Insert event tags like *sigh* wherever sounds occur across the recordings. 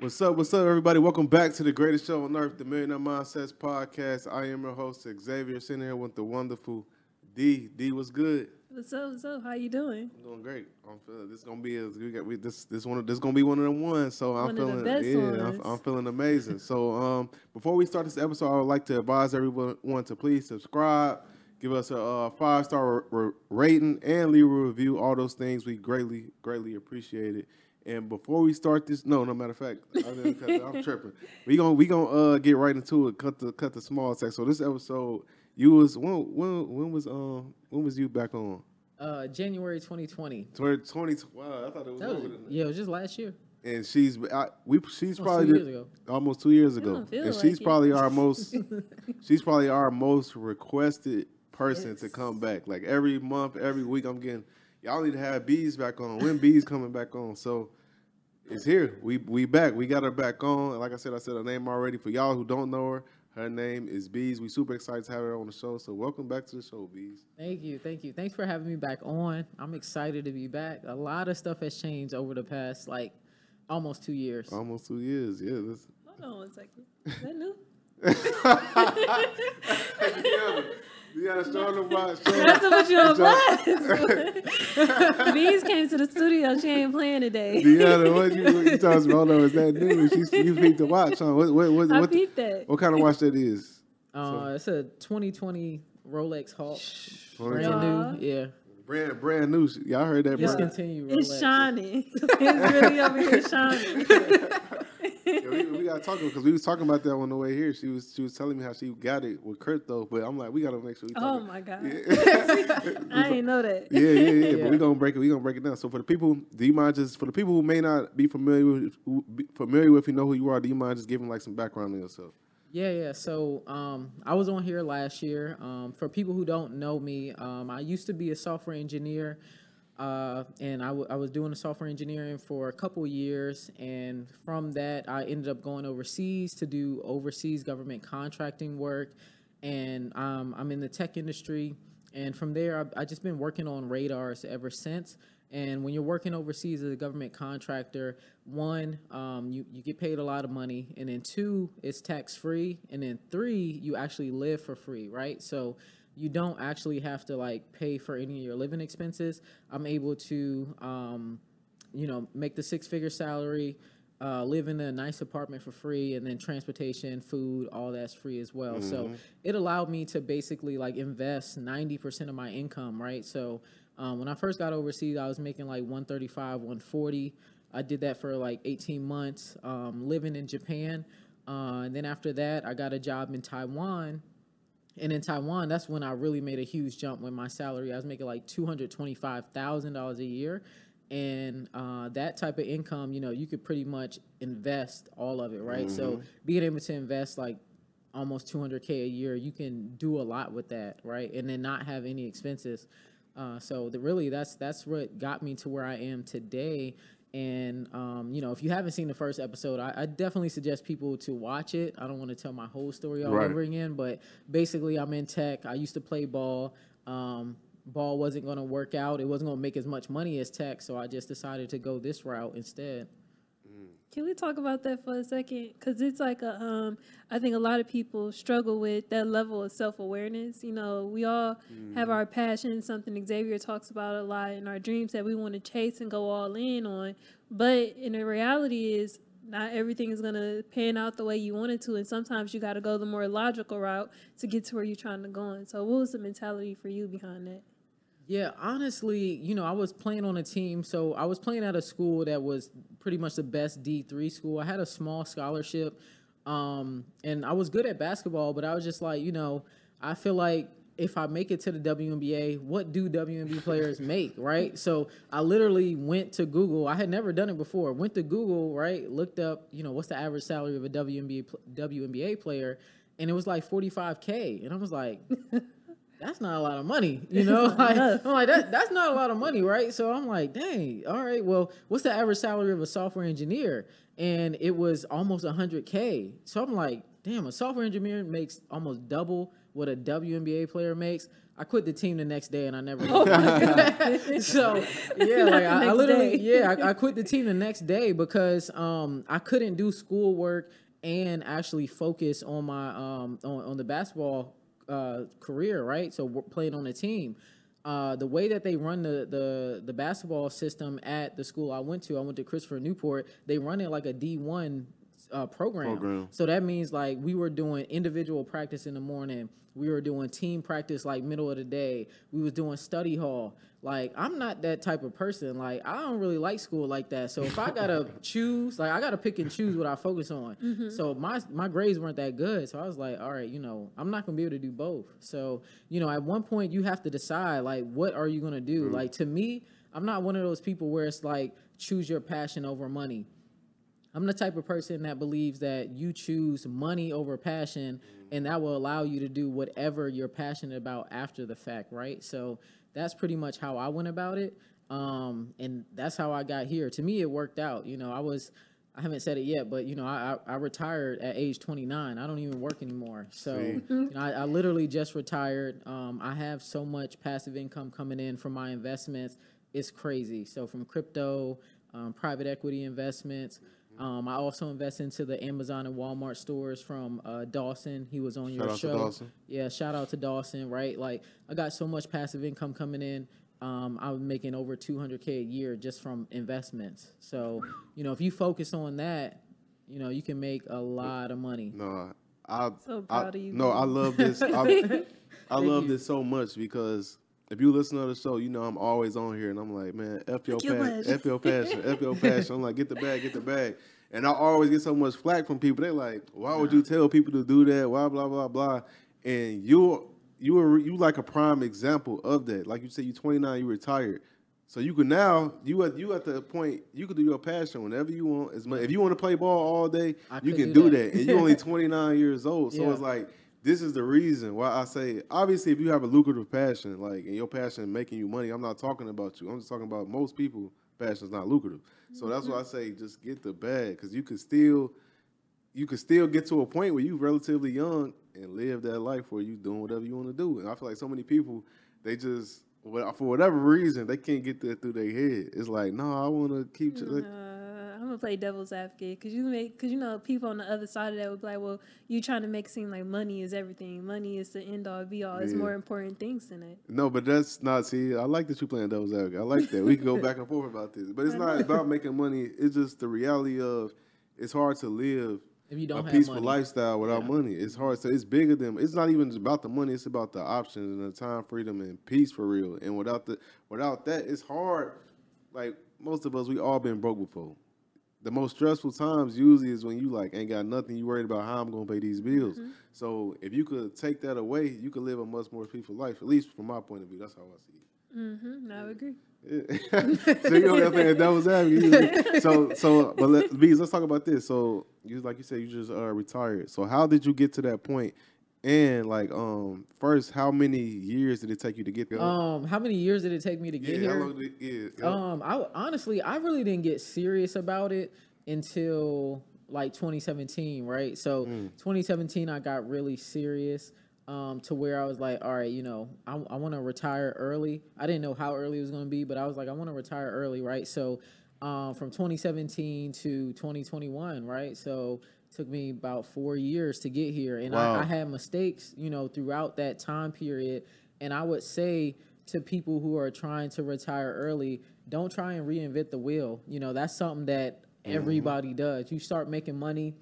What's up? What's up, everybody? Welcome back to the greatest show on earth, the Millionaire Mindsets Podcast. I am your host, Xavier, sitting here with the wonderful D. D, what's good? What's up? What's up? How you doing? I'm doing great. I'm feeling this gonna be a, we got we, this this one this gonna be one of them ones. So I'm One the feeling best yeah, I'm. I'm feeling amazing. so um, before we start this episode, I would like to advise everyone to please subscribe, give us a uh, five star r- rating, and leave a review. All those things we greatly greatly appreciate it. And before we start this, no, no matter of fact, I'm tripping. We gonna we gonna uh get right into it. Cut the cut the small text. So this episode, you was when when when was um when was you back on? Uh, January 2020. 20, wow, I thought it was was, yeah, it was just last year. And she's I, we she's Almost probably two ago. almost two years ago, and like she's it. probably our most *laughs* she's probably our most requested person to come back. Like every month, every week, I'm getting y'all need to have bees back on. When bees coming back on? So it's here. We we back. We got her back on. And like I said, I said her name already. For y'all who don't know her, her name is Bees. We super excited to have her on the show. So welcome back to the show, Bees. Thank you, thank you. Thanks for having me back on. I'm excited to be back. A lot of stuff has changed over the past like almost two years. Almost two years. Yeah. This, Hold on one second. Is that new? *laughs* *laughs* yeah, show them why. Show I have to put you on Joe- blast. Bees came to the studio. She ain't playing today. Deanna, what you, what you talking about? Hold on, is that new? She's, you peeped the watch, huh? What, what, what, I what, peeped that. what kind of watch that is? Uh, it's a 2020 Rolex Hulk, brand Aw. new. Yeah, Brand brand new. Y'all heard that? Brand, discontinue Rolex. It's shiny. *laughs* it's really over here shining. *laughs* yeah, we, we gotta talk because we was talking about that on the way here. She was she was telling me how she got it with crypto, but I'm like, we gotta make sure. We Oh talk my god. Yeah. *laughs* *laughs* I didn't know that. yeah, yeah, yeah, But Yeah. we gonna break it. We gonna break it down. So for the people, do you mind just for the people who may not be familiar with who be familiar with you know who you are? Do you mind just giving like some background on yourself? Yeah, yeah. So um, I was on here last year. Um, for people who don't know me, um, I used to be a software engineer, uh, and I, I was doing the software engineering for a couple years. And from that, I ended up going overseas to do overseas government contracting work. And um, I'm in the tech industry. And from there, I've, i just been working on radars ever since. And when you're working overseas as a government contractor, one, um, you, you get paid a lot of money. And then two, it's tax free. And then three, you actually live for free, right? So you don't actually have to like pay for any of your living expenses. I'm able to, um, you know, make the six figure salary, uh, live in a nice apartment for free, and then transportation, food, all that's free as well. So it allowed me to basically like invest 90% of my income, right? So um, when I first got overseas, I was making like 135, 140. I did that for like 18 months, um, living in Japan. Uh, and then after that, I got a job in Taiwan. And in Taiwan, that's when I really made a huge jump with my salary. I was making like two hundred twenty-five thousand dollars a year, and uh, that type of income, you know, you could pretty much invest all of it, right? So being able to invest like almost two hundred k a year, you can do a lot with that, right? And then not have any expenses. Uh, so the, really, that's that's what got me to where I am today. And um, you know, if you haven't seen the first episode, I, I definitely suggest people to watch it. I don't want to tell my whole story all Right. over again, but basically, I'm in tech. I used to play ball. Um, ball wasn't going to work out. It wasn't going to make as much money as tech, so I just decided to go this route instead. Can we talk about that for a second? Because it's like a, um, I think a lot of people struggle with that level of self awareness. You know, we all have our passions, something Xavier talks about a lot, and our dreams that we want to chase and go all in on. But in the reality is, not everything is gonna pan out the way you want it to, and sometimes you got to go the more logical route to get to where you're trying to go. And so, what was the mentality for you behind that? Yeah, honestly, you know, I was playing on a team. So I was playing at a school that was pretty much the best D3 school. I had a small scholarship. Um, and I was good at basketball, but I was just like, you know, I feel like if I make it to the WNBA, what do WNBA *laughs* players make, right? So I literally went to Google. I had never done it before. Went to Google, right? Looked up, you know, what's the average salary of a WNBA WNBA player, and it was like 45k, and I was like. *laughs* That's not a lot of money, you know. *laughs* Like, I'm like that. That's not a lot of money, right? So I'm like, dang. All right. Well, what's the average salary of a software engineer? And it was almost 100k. So I'm like, damn. A software engineer makes almost double what a WNBA player makes. I quit the team the next day and I never. Oh *laughs* *laughs* so yeah, like I, I literally day. yeah I, I quit the team the next day because um I couldn't do schoolwork and actually focus on my um on, on the basketball uh career right. So playing on a team. Uh, the way that they run the, the the basketball system at the school I went to, I went to Christopher Newport. They run it like a D one uh, program. Program. So that means like we were doing individual practice in the morning. We were doing team practice like middle of the day. We was doing study hall. Like I'm not that type of person. Like I don't really like school like that. So if I *laughs* gotta choose, like I gotta pick and choose what I focus on. So my my grades weren't that good. So I was like, all right, you know, I'm not gonna be able to do both. So you know, at one point you have to decide like what are you gonna do. Like to me, I'm not one of those people where it's like choose your passion over money. I'm the type of person that believes that you choose money over passion, and that will allow you to do whatever you're passionate about after the fact, right? So that's pretty much how I went about it, um, and that's how I got here. To me, it worked out. You know, I was. I haven't said it yet, but you know, I, I I retired at age 29. I don't even work anymore. So you know, I, I literally just retired. Um, I have so much passive income coming in from my investments. It's crazy. So from crypto, um, private equity investments. Um, I also invest into the Amazon and Walmart stores from uh, Dawson. He was on your out to show. Dawson. Yeah, shout out to Dawson. Right, like I got so much passive income coming in. Um, I'm making over 200k a year just from investments. So you know, if you focus on that, you know, you can make a lot of money. No, I So I, proud of you, No, I love this. I, *laughs* I love you. this so much because if you listen to the show, you know I'm always on here, and I'm like, man, f your your f your *laughs* passion, f your passion. I'm like, get the bag, get the bag, and I always get so much flack from people. They're like, why would you tell people to do that? Blah blah blah blah. And you you are you like a prime example of that. Like you said, you're 29, you retired. So you can now you at you at the point you can do your passion whenever you want. As much if you want to play ball all day, I you can do do that. that. And you're only *laughs* 29 years old, so Yeah. it's like this is the reason why I say obviously if you have a lucrative passion, like and your passion making you money, I'm not talking about you. I'm just talking about most people passion is not lucrative. So that's why I say just get the bag because you could still you could still get to a point where you're relatively young and live that life where you're doing whatever you want to do. And I feel like so many people they just for whatever reason they can't get that through their head. It's like no, I want to keep. like, Uh, I'm gonna play devil's advocate because you make because you know people on the other side of that would be like, well, you trying to make it seem like money is everything. Money is the end all be all. It's more important things than it. No, but that's not. See, I like that you playing devil's advocate. I like that. We can go back and forth about this, but it's *laughs* not about making money. It's just the reality of it's hard to live If you a don't have peaceful money. lifestyle without Yeah. money. It's hard. So it's bigger than. It's not even about the money. It's about the options and the time freedom and peace for real. And without the without that, it's hard. Like most of us, we all been broke before. The most stressful times usually is when you like ain't got nothing. You worried about how I'm gonna pay these bills. Mm-hmm. So if you could take that away, you could live a much more peaceful life. At least from my point of view, that's how I see it. Mm-hmm. I would agree. Yeah. *laughs* so you know that that was happening. So so but let, Bees, let's talk about this. So you like you said you just uh, retired. So how did you get to that point? And like um first, how many years did it take you to get there? Um, how many years did it take me to get yeah, how here? long did it, yeah, Um, I honestly, I really didn't get serious about it until like 2017, right? So 2017, I got really serious um, to where I was like, all right, you know, I, I want to retire early. I didn't know how early it was going to be, but I was like, I want to retire early, right? So um, from 2017 to 2021, right? So took me about four years to get here, and Wow. I, I had mistakes, you know, throughout that time period. And I would say to people who are trying to retire early, don't try and reinvent the wheel. You know, that's something that everybody does. You start making money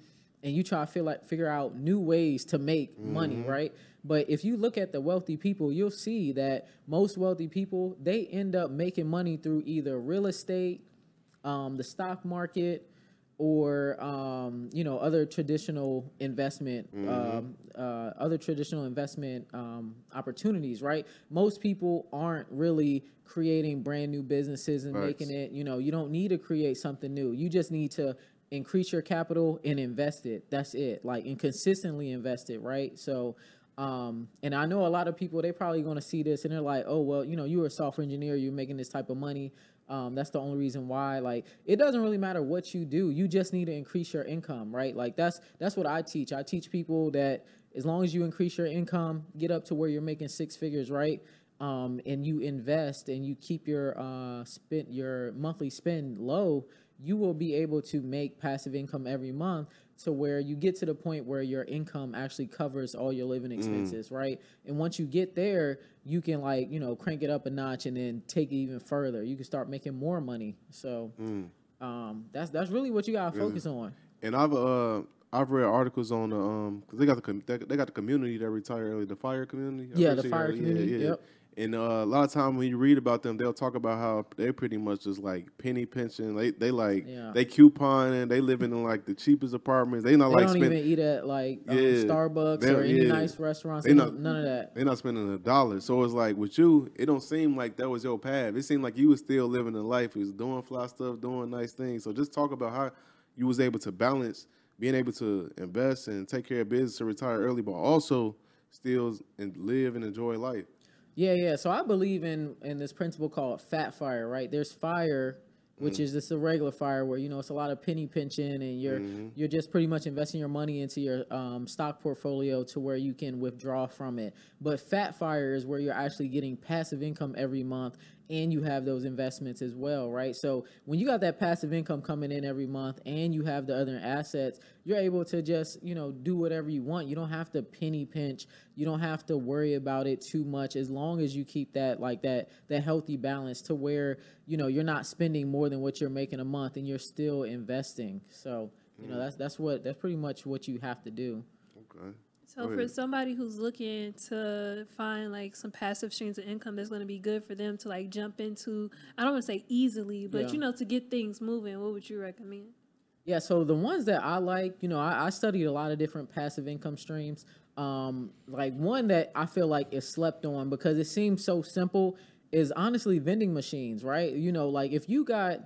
and you try to feel like figure out new ways to make money, right? But if you look at the wealthy people, you'll see that most wealthy people, they end up making money through either real estate, um, the stock market, or um, you know other traditional investment um, uh, other traditional investment um, opportunities right most people aren't really creating brand new businesses and Facts. making it you know you don't need to create something new you just need to increase your capital and invest it that's it like and consistently invest it right so um, and I know a lot of people they probably going to see this and they're like, oh well, you know, you're a software engineer, you're making this type of money. Um, that's the only reason why. Like, it doesn't really matter what you do. You just need to increase your income, right? Like that's that's what I teach. I teach people that as long as you increase your income, get up to where you're making six figures, right? Um, and you invest and you keep your uh, spend your monthly spend low, you will be able to make passive income every month to where you get to the point where your income actually covers all your living expenses, right? And once you get there, you can like, you know, crank it up a notch and then take it even further. You can start making more money. So um that's that's really what you gotta focus on. And I've uh I've read articles on the um because they got the com- they, got the community that retired early, the fire community. I Yeah, the fire community, yep. And uh, a lot of time when you read about them, they'll talk about how they're pretty much just like penny pinching. They they like Yeah. they couponing. They living in like the cheapest apartments. They not They like don't spend, even eat at like um, Yeah. Starbucks or any yeah. nice restaurants. They not- none of that. They're not spending a dollar. So it's like with you, it don't seem like that was your path. It seemed like you was still living a life. You was doing fly stuff, doing nice things. So just talk about how you was able to balance being able to invest and take care of business to retire early, but also still and live and enjoy life. Yeah, yeah. So I believe in in this principle called fat fire, right? There's fire, which is just a regular fire where you know it's a lot of penny pinching and you're you're just pretty much investing your money into your um, stock portfolio to where you can withdraw from it. But fat fire is where you're actually getting passive income every month and you have those investments as well, right? So when you got that passive income coming in every month and you have the other assets, you're able to just, you know, do whatever you want. You don't have to penny pinch. You don't have to worry about it too much as long as you keep that like that that healthy balance to where, you know, you're not spending more than what you're making a month and you're still investing. So, you know, mm. that's that's what that's pretty much what you have to do. Okay. So for somebody who's looking to find like some passive streams of income that's going to be good for them to like jump into, I don't want to say easily, but Yeah. you know, to get things moving, what would you recommend? Yeah, so the ones that I like, you know, I, I studied a lot of different passive income streams. Um, like one that I feel like is slept on because it seems so simple is honestly vending machines, right? You know, like if you got,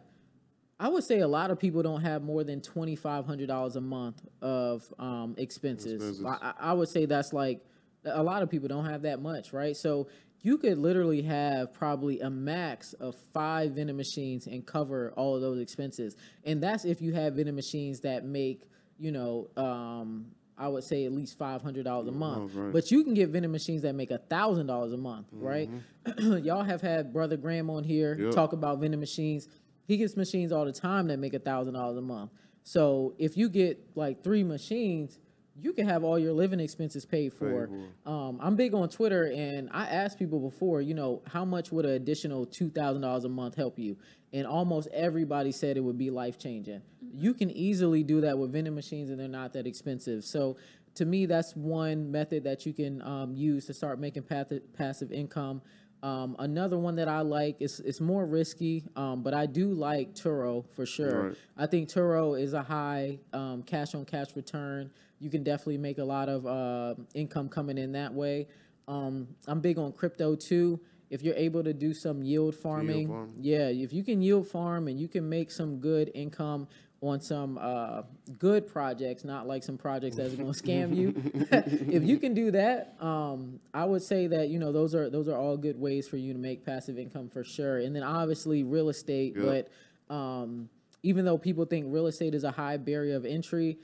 I would say a lot of people don't have more than twenty five hundred dollars a month of um, expenses. Expenses. I, I- would say that's like a lot of people don't have that much, right? So you could literally have probably a max of five vending machines and cover all of those expenses. And that's if you have vending machines that make, you know, um, I would say at least five hundred dollars a month. right. But you can get vending machines that make a thousand dollars a month, right? *clears throat* Y'all have had brother Graham on here Yep. talk about vending machines. He gets machines all the time that make a thousand dollars a month. So if you get like three machines, you can have all your living expenses paid for. Um, I'm big on Twitter, and I asked people before, you know, how much would an additional two thousand dollars a month help you? And almost everybody said it would be life changing. You can easily do that with vending machines, and they're not that expensive. So to me, that's one method that you can um, use to start making path- passive income. Um, another one that I like is it's more risky, um, but I do like Turo for sure. Right. I think Turo is a high um, cash on cash return. You can definitely make a lot of uh, income coming in that way. Um, I'm big on crypto too. If you're able to do some yield farming, farming. yeah, if you can yield farm and you can make some good income on some uh, good projects, not like some projects that's going *laughs* to scam you. *laughs* if you can do that, um, I would say that you know those are those are all good ways for you to make passive income for sure. And then obviously real estate, Yep. but um, even though people think real estate is a high barrier of entry,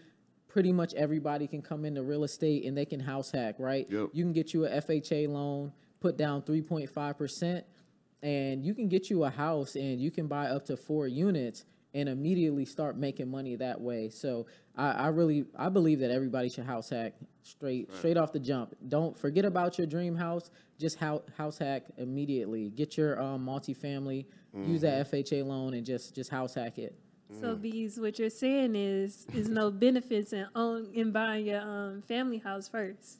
pretty much everybody can come into real estate and they can house hack, right? Yep. You can get you a FHA loan, put down 3.5%, and you can get you a house and you can buy up to four units and immediately start making money that way. So I, I really I believe that everybody should house hack straight straight off the jump. Don't forget about your dream house. Just hou- house hack immediately. Get your um, multifamily, use that FHA loan, and just just house hack it. So, bees, what you're saying is, is no *laughs* benefits in own in buying your um family house first.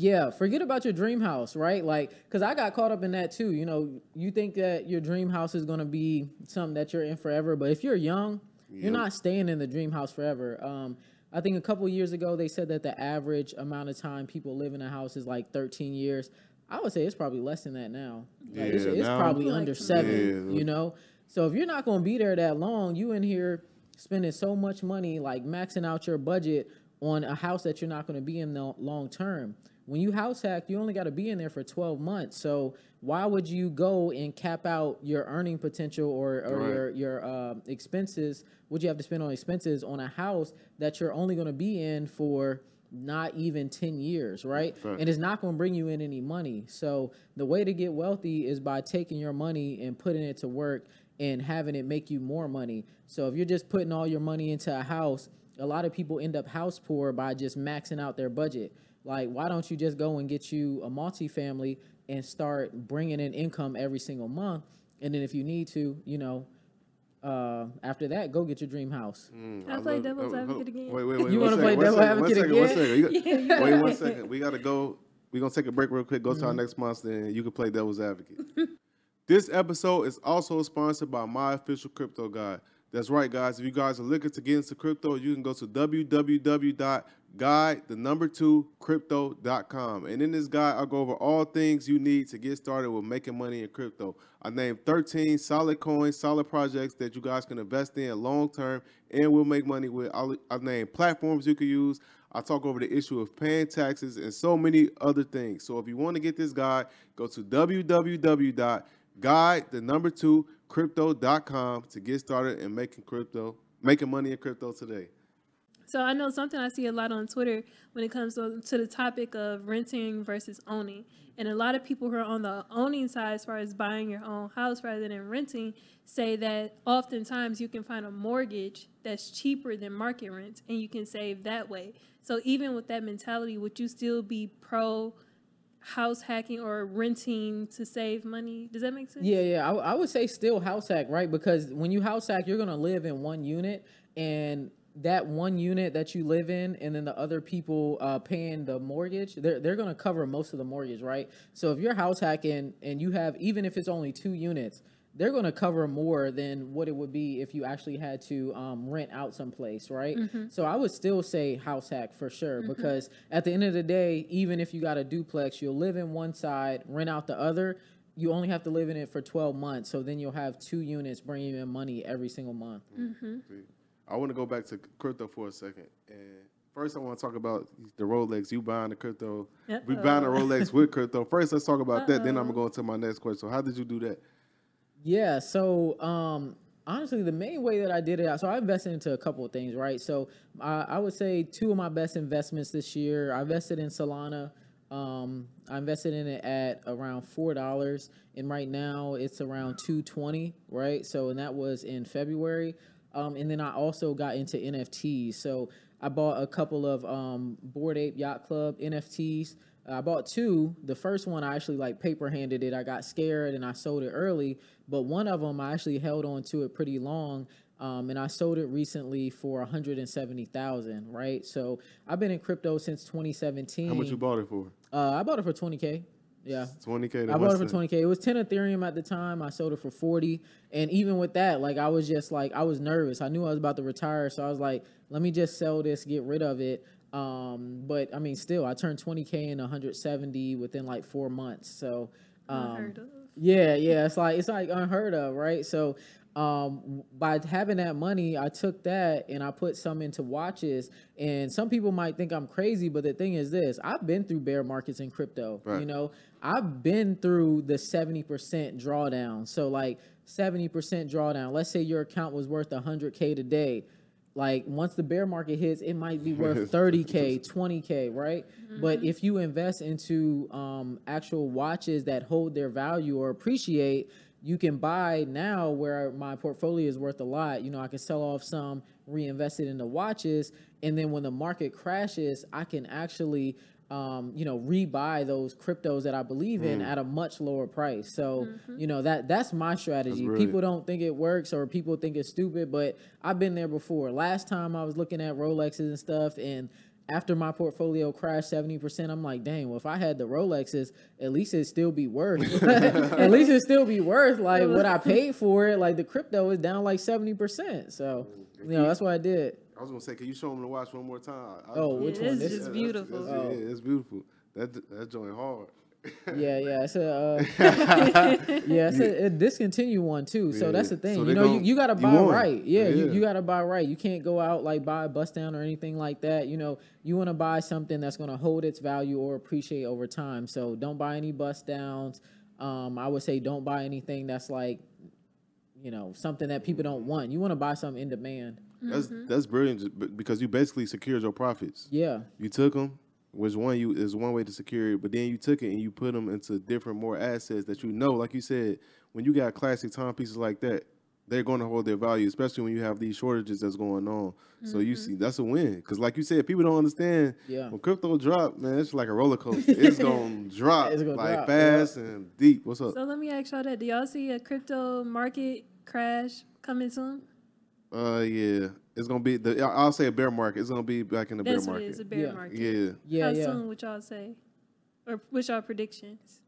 Yeah, forget about your dream house, right? Like, because I got caught up in that too. You know, you think that your dream house is going to be something that you're in forever, but if you're young, you're not staying in the dream house forever. Um, I think a couple years ago they said that the average amount of time people live in a house is like 13 years. I would say it's probably less than that now. Like, it's, Yeah, it's now- probably Like under seven. Yeah. You know, so if you're not going to be there that long, you in here spending so much money, like maxing out your budget on a house that you're not going to be in the long term. When you house hack, you only got to be in there for 12 months. So why would you go and cap out your earning potential or, or Right. your your uh, expenses? Would you have to spend on expenses on a house that you're only going to be in for not even 10 years, right? Fact. And it's not going to bring you in any money. So the way to get wealthy is by taking your money and putting it to work and having it make you more money. So if you're just putting all your money into a house, a lot of people end up house poor by just maxing out their budget. Like, why don't you just go and get you a multifamily and start bringing in income every single month? And then if you need to, you know, uh, after that, go get your dream house. Can I play love- devil's oh, oh, advocate again? Wait, wait, *laughs* wait. You wanna play one devil second, one advocate second, again? second. You got- *laughs* Yeah, Wait yeah. one second. We gotta go. We're gonna take a break real quick. Go to Mm-hmm. our next monster, and you can play devil's advocate. *laughs* this episode is also sponsored by my official crypto guide. That's right, guys. If you guys are looking to get into crypto, you can go to www.guide the number two crypto.com. And in this guide, I'll go over all things you need to get started with making money in crypto. I named 13 solid coins, solid projects that you guys can invest in long term and will make money with. I'll, platforms you can use. I talk over the issue of paying taxes and so many other things. So if you want to get this guide, go to www.guide the number two crypto.com to get started and making crypto, making money in crypto today. So I know something I see a lot on Twitter when it comes to, the topic of renting versus owning. And a lot of people who are on the owning side, as far as buying your own house rather than renting, say that oftentimes you can find a mortgage that's cheaper than market rent and you can save that way. So even with that mentality, would you still be pro house hacking or renting to save money? Does that make sense? Yeah, yeah. I, I would say still house hack, right? Because when you house hack, you're gonna live in one unit, and that one unit that you live in, and then the other people uh, paying the mortgage, they're they're gonna cover most of the mortgage, right? So if you're house hacking and you have, even if it's only two units, they're gonna cover more than what it would be if you actually had to um, rent out someplace, right? So I would still say house hack for sure, because at the end of the day, even if you got a duplex, you'll live in one side, rent out the other. You only have to live in it for 12 months so then you'll have two units bringing in money every single month I want to go back to crypto for a second. And first, I want to talk about the Rolex. You buying the crypto. We buying a Rolex *laughs* with crypto. First, let's talk about that. Then I'm going to go into my next question. So, how did you do that? yeah so um honestly the main way that i did it so i invested into a couple of things right so i, I would say two of my best investments this year i invested in solana um, I invested in it at around four dollars, and right now it's around two twenty, right? So, and that was in February. Um, and then I also got into NFTs. So I bought a couple of um, Bored Ape Yacht Club NFTs. I bought two. The first one I actually like paper handed it. I got scared and I sold it early. But one of them I actually held on to it pretty long. Um, and I sold it recently for 170,000, right? So I've been in crypto since 2017. How much you bought it for? Uh, I bought it for 20k. Yeah. 20K. I bought it for 20k. It was 10 Ethereum at the time. I sold it for 40. And even with that, like I was just like I was nervous. I knew I was about to retire, so I was like, let me just sell this, get rid of it. Um, but I mean, still, I turned 20k and 170 within like four months. So, um, of. Yeah, yeah, it's like it's like unheard of, right? So, um, by having that money, I took that and I put some into watches. And some people might think I'm crazy, but the thing is this: I've been through bear markets in crypto. Right. You know, I've been through the seventy percent drawdown. So, like seventy percent drawdown. Let's say your account was worth hundred k today. Like once the bear market hits, it might be worth *laughs* 30k, 20k, right? But if you invest into um, actual watches that hold their value or appreciate, you can buy now where my portfolio is worth a lot. You know, I can sell off some, reinvest it into watches, and then when the market crashes, I can actually, um, you know, rebuy those cryptos that I believe in mm. at a much lower price. So, mm-hmm. you know, that that's my strategy. brilliant. People don't think it works or people think it's stupid, but I've been there before. Last time I was looking at Rolexes and stuff and after my portfolio crashed 70%, I'm like, dang, well, if I had the Rolexes, at least it'd still be worth. *laughs* at least it'd still be worth like what I *laughs* paid for it. Like the crypto is down like 70%. So mm-hmm. You know, that's what I did. I was gonna say, can you show them the watch one more time? I- Oh, I- which It one? is This- just that's- beautiful. That's, Oh. Yeah, it's beautiful. That that joint hard. Yeah, yeah. *laughs* It's a uh, *laughs* yeah, it's a, a discontinued one too. So Yeah, that's the thing. So you know, you, gon- you gotta buy won. right. Yeah, You, Yeah. you gotta buy right. You can't go out like buy a bust down or anything like that. You know, you want to buy something that's gonna hold its value or appreciate over time. So don't buy any bust downs. Um, I would say don't buy anything that's like, you know, something that people don't want. You want to buy something in demand. That's mm-hmm. that's brilliant because you basically secured your profits. Yeah, You took them, which one you is one way to secure it, but then you took it and you put them into different more assets that you know, like you said, when you got classic timepieces like that, they're going to hold their value, especially when you have these shortages that's going on. So you mm-hmm. see, that's a win because, like you said, people don't understand. Yeah. When crypto drop, man, it's like a roller coaster. it's *laughs* gonna drop It's gonna like drop, fast and deep. What's up? So let me ask y'all that. Do y'all see a crypto market crash coming soon? Uh, yeah, it's gonna be the. I- I'll say a bear market. It's gonna be back in the That's bear what it is, a market. bear Yeah. market. Yeah, yeah, How yeah. soon would y'all say? Or what's y'all predictions?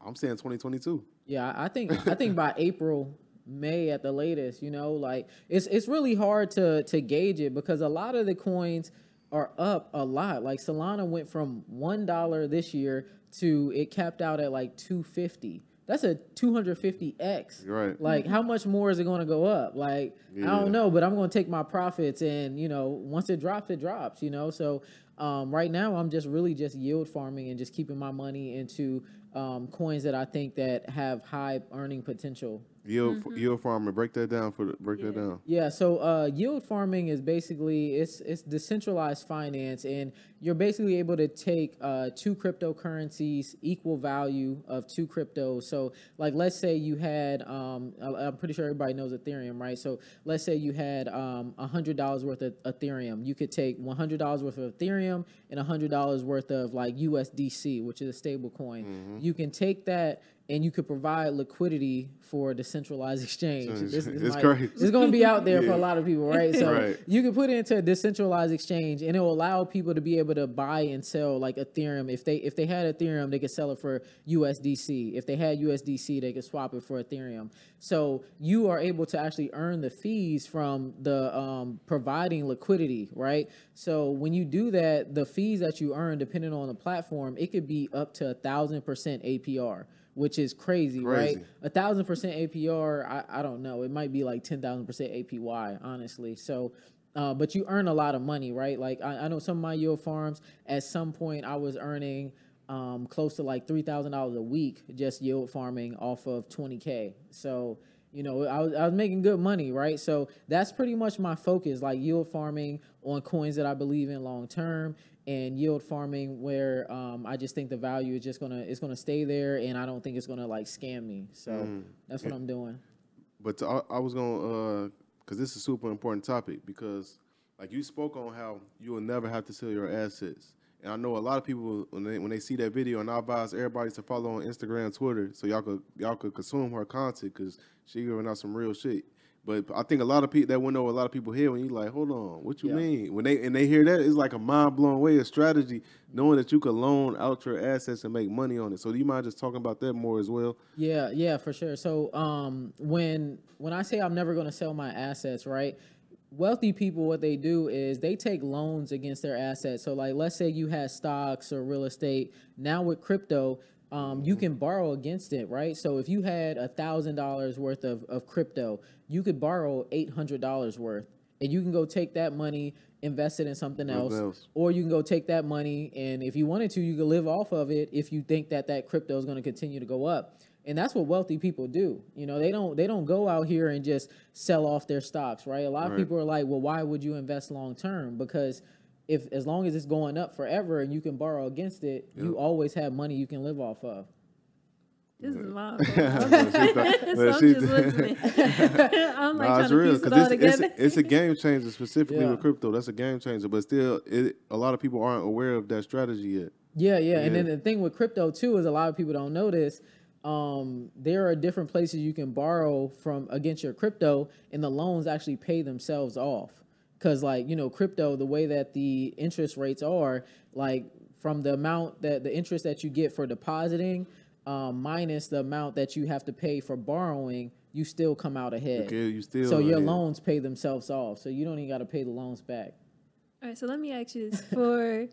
I'm saying 2022. Yeah, I think I think by *laughs* April, May at the latest, you know, like it's it's really hard to to gauge it because a lot of the coins are up a lot. Like Solana went from one dollar this year to it capped out at like two fifty. That's a two hundred fifty x. Right. Like how much more is it going to go up? Like I don't know, but I'm going to take my profits and you know once it drops, it drops. You know, so um, right now I'm just really just yield farming and just keeping my money into um, coins that I think that have high earning potential. Yield yield farmer. Break that down for the, break that Yeah. down. Yeah, so uh, yield farming is basically it's it's decentralized finance, and you're basically able to take uh, two cryptocurrencies equal value of two cryptos. So, like, let's say you had, um, I- I'm pretty sure everybody knows Ethereum, right? So, let's say you had um, hundred dollars worth of Ethereum. You could take one hundred dollars worth of Ethereum and hundred dollars worth of like USDC, which is a stable coin. You can take that and you could provide liquidity for a decentralized *laughs* exchange. This, this It's might- crazy. It's going to be out there for a lot of people, right? So Right. you can put it into a decentralized exchange, and it will allow people to be able to buy and sell like Ethereum. If they if they had Ethereum, they could sell it for USDC. If they had USDC, they could swap it for Ethereum. So you are able to actually earn the fees from the um, providing liquidity, right? So when you do that, the fees that you earn, depending on the platform, it could be up to a thousand percent APR. Which is crazy, Crazy. right? a thousand percent APR, I, I don't know. It might be like ten thousand percent APY, honestly. So, uh, but you earn a lot of money, right? Like I, I know some of my yield farms. At some point, I was earning um, close to like three thousand dollars a week just yield farming off of twenty k. So. You know, I was, I was making good money, right? So that's pretty much my focus, like yield farming on coins that I believe in long term, and yield farming where um, I just think the value is just gonna it's gonna stay there, and I don't think it's gonna like scam me. So that's what I'm doing. But I, I was gonna, uh, cause this is a super important topic because, like you spoke on how you will never have to sell your assets, and I know a lot of people when they when they see that video, and I advise everybody to follow on Instagram, Twitter, so y'all could y'all could consume her content, cause she giving out some real shit. But I think a lot of people that went over a lot of people here when you like, hold on, what you Yeah. mean? When they and they hear that, it's like a mind blowing way of strategy, knowing that you could loan out your assets and make money on it. So do you mind just talking about that more as well? Yeah, yeah, for sure. So um, when when I say I'm never going to sell my assets, right? Wealthy people, what they do is they take loans against their assets. So, like, let's say you had stocks or real estate. Now with crypto, um, you can borrow against it, right? So if you had a thousand dollars worth of, of crypto, you could borrow eight hundred dollars worth, and you can go take that money, invest it in something else, else. or you can go take that money and if you wanted to, you could live off of it if you think that that crypto is going to continue to go up. And that's what wealthy people do. You know, they don't they don't go out here and just sell off their stocks, right? A lot of people are like, "Well, why would you invest long term?" Because if as long as it's going up forever and you can borrow against it, you always have money you can live off of. This is my *laughs* She thought- *laughs* so I'm just listening. *laughs* I'm like Nah, it's real it because all it's, it's, a, it's a game changer specifically Yeah. with crypto. That's a game changer, but still, it, a lot of people aren't aware of that strategy yet. Yeah, yeah, And then the thing with crypto too is a lot of people don't know this. Um, there are different places you can borrow from against your crypto, and the loans actually pay themselves off. Cause like you know, crypto, the way that the interest rates are, like from the amount that the interest that you get for depositing, um, minus the amount that you have to pay for borrowing, you still come out ahead. Okay, you still so your ahead. loans pay themselves off. So you don't even got to pay the loans back. All right, so let me ask you this: for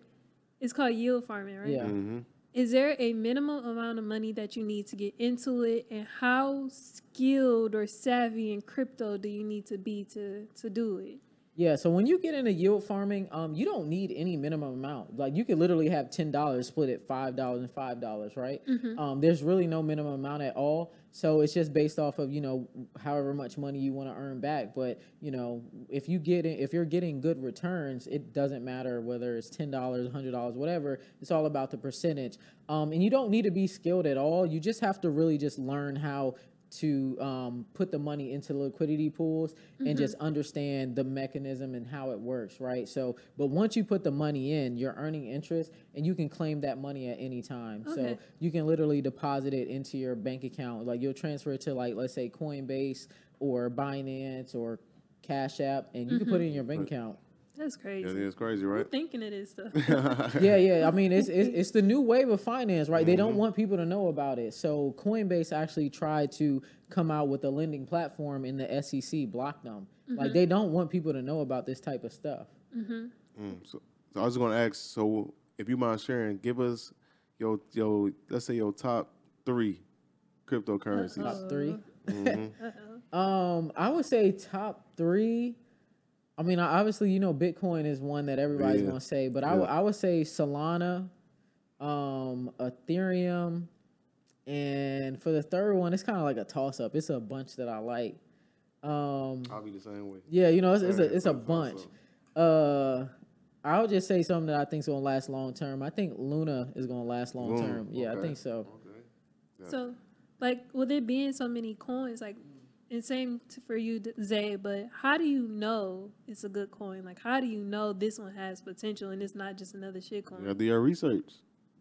it's called yield farming, right? Yeah. Mm-hmm. Is there a minimum amount of money that you need to get into it, and how skilled or savvy in crypto do you need to be to to do it? Yeah, so when you get into yield farming, um, you don't need any minimum amount. Like you could literally have ten dollars split at five dollars and five dollars, right? Um, there's really no minimum amount at all. So it's just based off of you know however much money you want to earn back. But you know if you get in, if you're getting good returns, it doesn't matter whether it's ten dollars, hundred dollars, whatever. It's all about the percentage. Um, and you don't need to be skilled at all. You just have to really just learn how to um, put the money into liquidity pools and just understand the mechanism and how it works, right? So, but once you put the money in, you're earning interest and you can claim that money at any time. So you can literally deposit it into your bank account. Like you'll transfer it to like, let's say Coinbase or Binance or Cash App and you can put it in your bank account. That's crazy. That is crazy, I'm right? thinking it is stuff. *laughs* yeah, yeah. I mean, it's, it's it's the new wave of finance, right? They don't want people to know about it. So Coinbase actually tried to come out with a lending platform, and the SEC blocked them. Like they don't want people to know about this type of stuff. Mm, so, so I was going to ask. So, if you mind sharing, give us your your let's say your top three cryptocurrencies. Top 3 Mm-hmm. Um, I would say top three. I mean, obviously, you know, Bitcoin is one that everybody's Yeah. gonna say, but I would I would say Solana, um, Ethereum, and for the third one, it's kind of like a toss up. It's a bunch that I like. Um, I'll be the same way. Yeah, you know, it's, it's a it's a bunch. Uh, I'll just say something that I think's gonna last long term. I think Luna is gonna last long term. Yeah, I think so. Okay. So, like, with it being so many coins, like, and same t- for you, Zay, but how do you know it's a good coin? Like, how do you know this one has potential and it's not just another shit coin? You gotta do your research.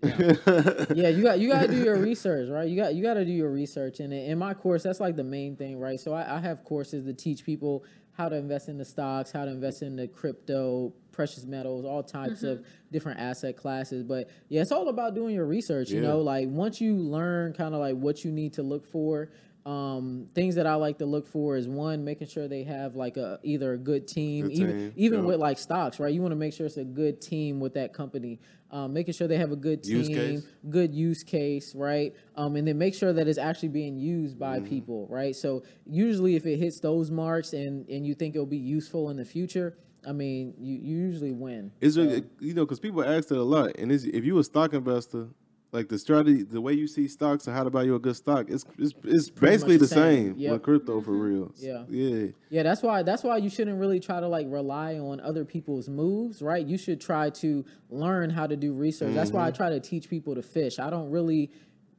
yeah, *laughs* you got you got to do your research, right? You got you got to do your research, in it and in my course, that's like the main thing, right? So I, I have courses to teach people how to invest in the stocks, how to invest in the crypto, precious metals, all types of mm-hmm. different asset classes. But yeah, it's all about doing your research. You know, like once you learn kind of like what you need to look for. Um, things that I like to look for is one, making sure they have like a either a good team, Good even team, even yeah. with like stocks, right? You want to make sure it's a good team with that company. Um, making sure they have a good team, Use good use case, right? Um, and then make sure that it's actually being used by Mm-hmm. people, right? So usually, if it hits those marks and and you think it'll be useful in the future, I mean, you, you usually win. It's So- you know, because people ask that a lot, and if you a stock investor, like the strategy, the way you see stocks and how to buy you a good stock, it's it's, it's basically the same, same. Yep. with crypto for real. *laughs* Yeah. yeah. Yeah, that's why that's why you shouldn't really try to like rely on other people's moves, right? You should try to learn how to do research. That's why I mm-hmm. try to teach people to fish. I don't really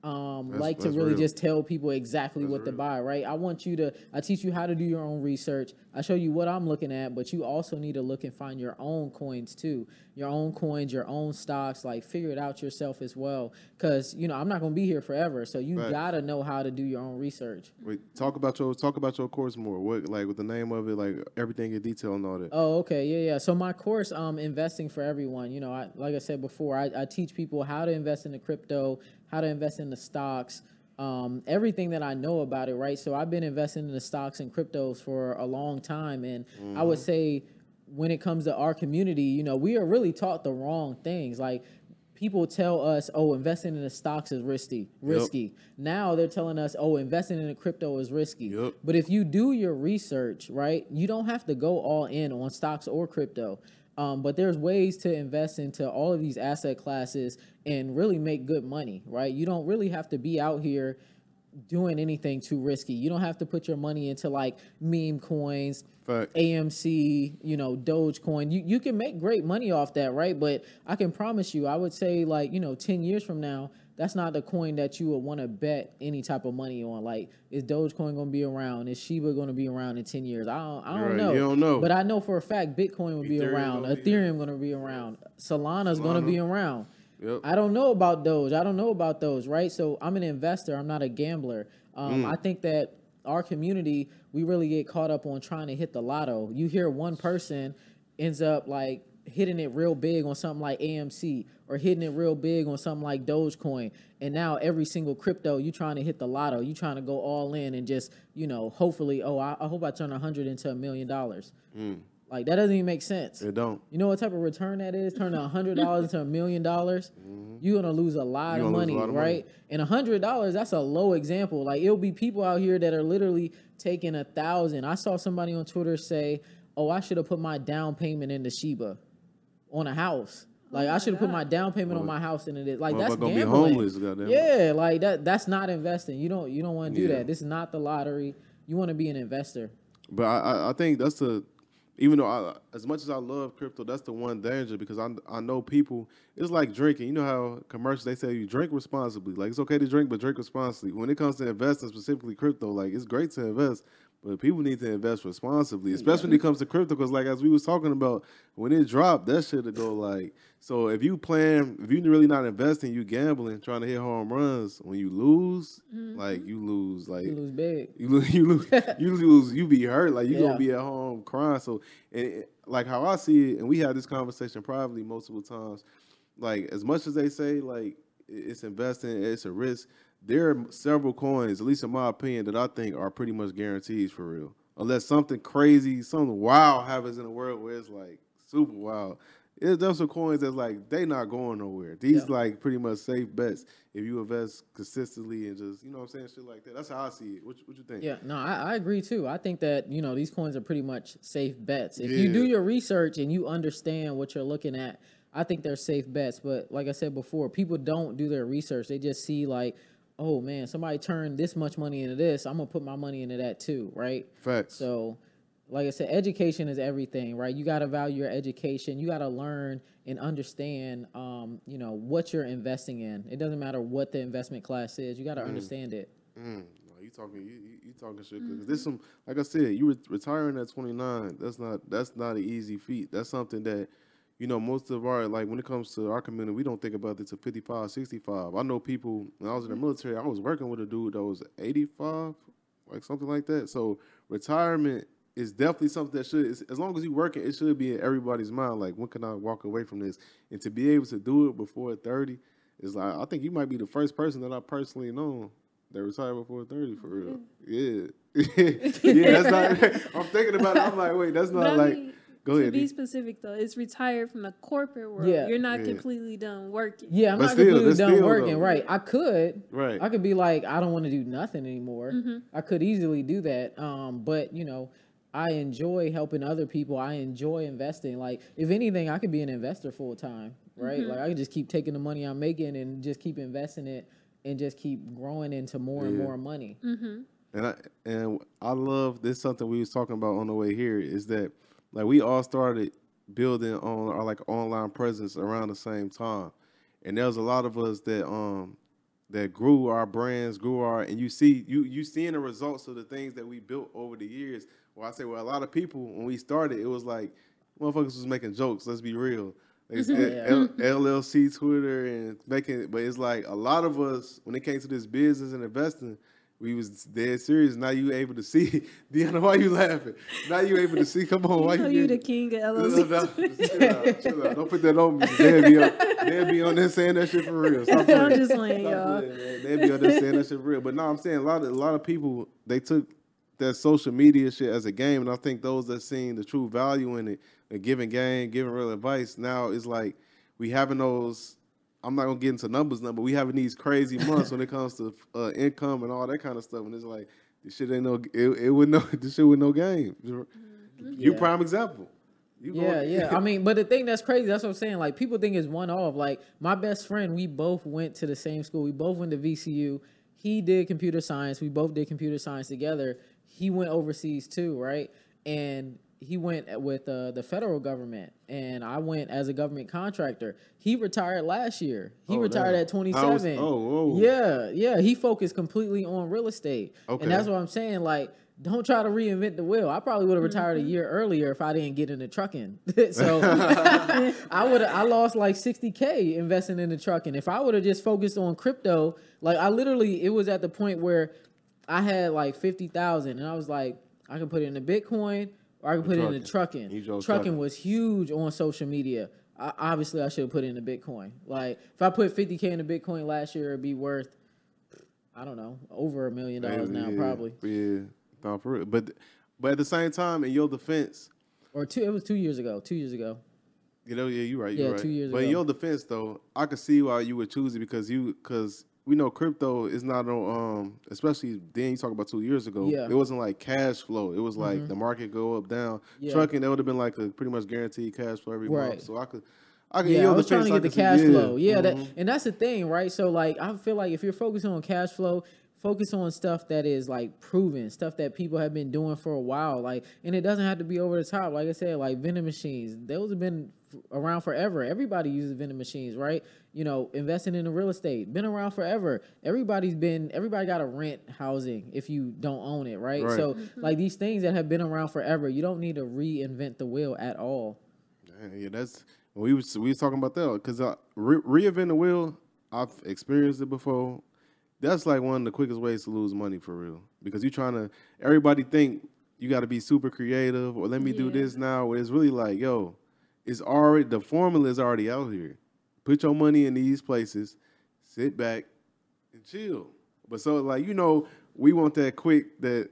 um, That's- like to really real. just tell people exactly what to buy, right? I want you to I teach you how to do your own research. I show you what I'm looking at, but you also need to look and find your own coins too. Your own coins, your own stocks, like figure it out yourself as well cuz you know, I'm not going to be here forever, so you Facts. got to know how to do your own research. Wait, talk about your talk about your course more. What like with the name of it, like everything in detail and all that. Oh, okay, yeah, yeah. So my course, um, investing for everyone. You know, I like I said before, I, I teach people how to invest in the crypto, how to invest in the stocks, um, everything that I know about it. Right. So I've been investing in the stocks and cryptos for a long time, and I would say when it comes to our community, you know, we are really taught the wrong things. Like people tell us, "Oh, investing in the stocks is risky." Risky. Now they're telling us, "Oh, investing in the crypto is risky." Yep. But if you do your research, right, you don't have to go all in on stocks or crypto. Um, but there's ways to invest into all of these asset classes and really make good money, right? You don't really have to be out here doing anything too risky. You don't have to put your money into like meme coins, Fact. AMC, you know, Dogecoin. You you can make great money off that, right? But I can promise you, I would say like, you know, 10 years from now, that's not the coin that you would want to bet any type of money on. Like, is Dogecoin going to be around? Is Shiba going to be around in 10 years? I don't, I don't Right, know. you don't know. But I know for a fact Bitcoin will be around. gonna Ethereum going to be around. Solana's going to be around. Yep. I don't know about those. I don't know about those, right? So I'm an investor. I'm not a gambler. Um, I think that our community, we really get caught up on trying to hit the lotto. You hear one person ends up like hitting it real big on something like AMC or hitting it real big on something like Dogecoin. And now every single crypto, you trying to hit the lotto, you trying to go all in and just, you know, hopefully, oh, I, I hope I turn a hundred into a million dollars. Hmm. Like that doesn't even make sense. It don't. You know what type of return that is? Turning a hundred dollars into a million dollars. Mm-hmm. You're gonna lose a lot of gonna lose a money, lot of money. right? And a hundred dollars, that's a low example. Like it'll be people out here that are literally taking a thousand. I saw somebody on Twitter say, "Oh, I should have put my down payment into Shiba on a house. Oh like I should have put my down payment on my house into this. Like that's gonna be gambling. homeless. Yeah, like that. That's not investing. You don't. You don't want to do Yeah. that. This is not the lottery. You want to be an investor. But I, I, I think that's the, even though I, as much as I love crypto, that's the one danger because I, I know people. It's like drinking. You know how commercials they say you drink responsibly. Like it's okay to drink, but drink responsibly. When it comes to investing, specifically crypto, like it's great to invest, but people need to invest responsibly, especially when it comes to crypto. Because like as we was talking about, when it dropped, that shit to go *sighs* like. So if you plan, if you're really not investing, you gambling, trying to hit home runs. When you lose, mm-hmm. like you lose, like You lose big. *laughs* you lose, you lose, you lose, you be hurt. Like you Yeah. gonna be at home crying. So, and it- like how I see it, and we had this conversation probably multiple times. Like as much as they say, like it's investing, it's a risk. There are several coins, at least in my opinion, that I think are pretty much guarantees for real. Unless something crazy, something wild happens in the world where it's like super wild. There's some coins that's like they not going nowhere. These Yeah. like pretty much safe bets if you invest consistently and just you know what I'm saying shit like that. That's how I see it. What, you- what you think? Yeah, no, I, I agree too. I think that you know these coins are pretty much safe bets. If you do your research and you understand what you're looking at, I think they're safe bets. But like I said before, people don't do their research. They just see like, oh man, somebody turned this much money into this. I'm gonna put my money into that too, right? Facts. So, like I said, education is everything, right? You got to value your education. You got to learn and understand, um, you know, what you're investing in. It doesn't matter what the investment class is. You got to understand it. Mm, no, you talking you, you, you talking shit because this some like I said, you re- retiring at 29. That's not that's not an easy feat. That's something that you know most of our like when it comes to our community, we don't think about it to 55, 65. I know people when I was in the military, I was working with a dude that was 85, like something like that. So retirement is definitely something that should, as long as you're working, it should be in everybody's mind. Like, when can I walk away from this? And to be able to do it before 30 is like, I think you might be the first person that I personally know that retired before 30 for real. Yeah. *laughs* yeah, that's not, *laughs* I'm thinking about it. I'm like, wait, that's not like, go to ahead. be D. specific though, it's retired from the corporate world. Yeah. You're not Yeah. completely done working. Yeah, I'm But not still, completely that's done still, working. though. Right. I could. Right. I could be like, I don't want to do nothing anymore. Mm-hmm. I could easily do that. Um, but you know, I enjoy helping other people. I enjoy investing. Like, if anything, I could be an investor full time, right? Mm-hmm. Like, I could just keep taking the money I'm making and just keep investing it and just keep growing into more and more money. Mm. And I and I love this something we was talking about on the way here is that like we all started building on our like online presence around the same time. And there was a lot of us that um that grew our brands, grew our and you see you you seeing the results of the things that we built over the years. Well, I say well a lot of people when we started it was like motherfuckers was making jokes, let's be real. Like, it's L- LLC Twitter and making but it's like a lot of us when it came to this business and investing we was dead serious. Now you able to see, *laughs* Deanna. Why you laughing? Now you able to see. Come on, why You know you? you the king of No, LLC. no, chill out, chill out. Don't put that on me. They'll be on, they'll be on there saying that shit for real. Stop *laughs* I'm playing. just playing, y'all. playing. They'll be on there saying that shit for real. But no, I'm saying a lot of a lot of people they took that social media shit as a game, and I think those that seen the true value in it, and giving game, giving real advice, now it's like we having those. I'm not gonna get into numbers now, but we having these crazy months when it comes to *laughs* uh, income and all that kind of stuff, and it's like this shit ain't no. It, it would no. *laughs* This shit with no game. You Yeah. prime example. You Yeah, going- yeah. I *laughs* mean, but the thing that's crazy, that's what I'm saying. Like, people think it's one off. Like, my best friend, we both went to the same school. We both went to VCU. He did computer science. We both did computer science together. He went overseas too, right? And he went with uh, the federal government, and I went as a government contractor. He retired last year. He Oh, retired damn. at 27. Was- oh, whoa. Yeah, yeah. He focused completely on real estate. Okay. And that's what I'm saying. Like, don't try to reinvent the wheel. I probably would have retired Mm-hmm. a year earlier if I didn't get into trucking. *laughs* *laughs* so I would have I lost like 60k investing in the trucking. If I would have just focused on crypto, like I literally it was at the point where I had like 50,000 and I was like I can put it into Bitcoin or I could put it trucking. into trucking. Trucking trucking. was huge on social media. I, obviously, I should have put it in the Bitcoin. Like if I put 50k into Bitcoin last year, it'd be worth, I don't know, over a million dollars now yeah, probably, Yeah, no, for real. But but at the same time, in your defense, or two. It was two years ago. Two years ago. you know, yeah, you're right. You're Yeah, right. two years ago. but in your defense, though, I could see why you would choose it because you because we know crypto is not no um especially then you talk about two years ago. Yeah. Mm-hmm. It wasn't like cash flow. It was like the market go up down. Yeah. Trucking that would have been like a pretty much guaranteed cash flow every Right. month. So I could. I could, Yeah, I was trying to get the cash see- flow. Yeah, mhm. that, and that's the thing, right? So like, I feel like if you're focusing on cash flow, focus on stuff that is like proven, stuff that people have been doing for a while. Like, and it doesn't have to be over the top. Like I said, like vending machines, those have been around forever. Everybody uses vending machines, right? You know, investing in the real estate, been around forever. Everybody's been, everybody got to rent housing if you don't own it, right? Right. So like these things that have been around forever, you don't need to reinvent the wheel at all. Yeah, yeah, that's we was we was talking about that because uh, re- reinvent the wheel. I've experienced it before. That's like one of the quickest ways to lose money for real because you're trying to. Everybody think you got to be super creative or let me do this now. Where it's really like, yo, it's already the formula is already out here. Put your money in these places, sit back and chill. But so like you know, we want that quick that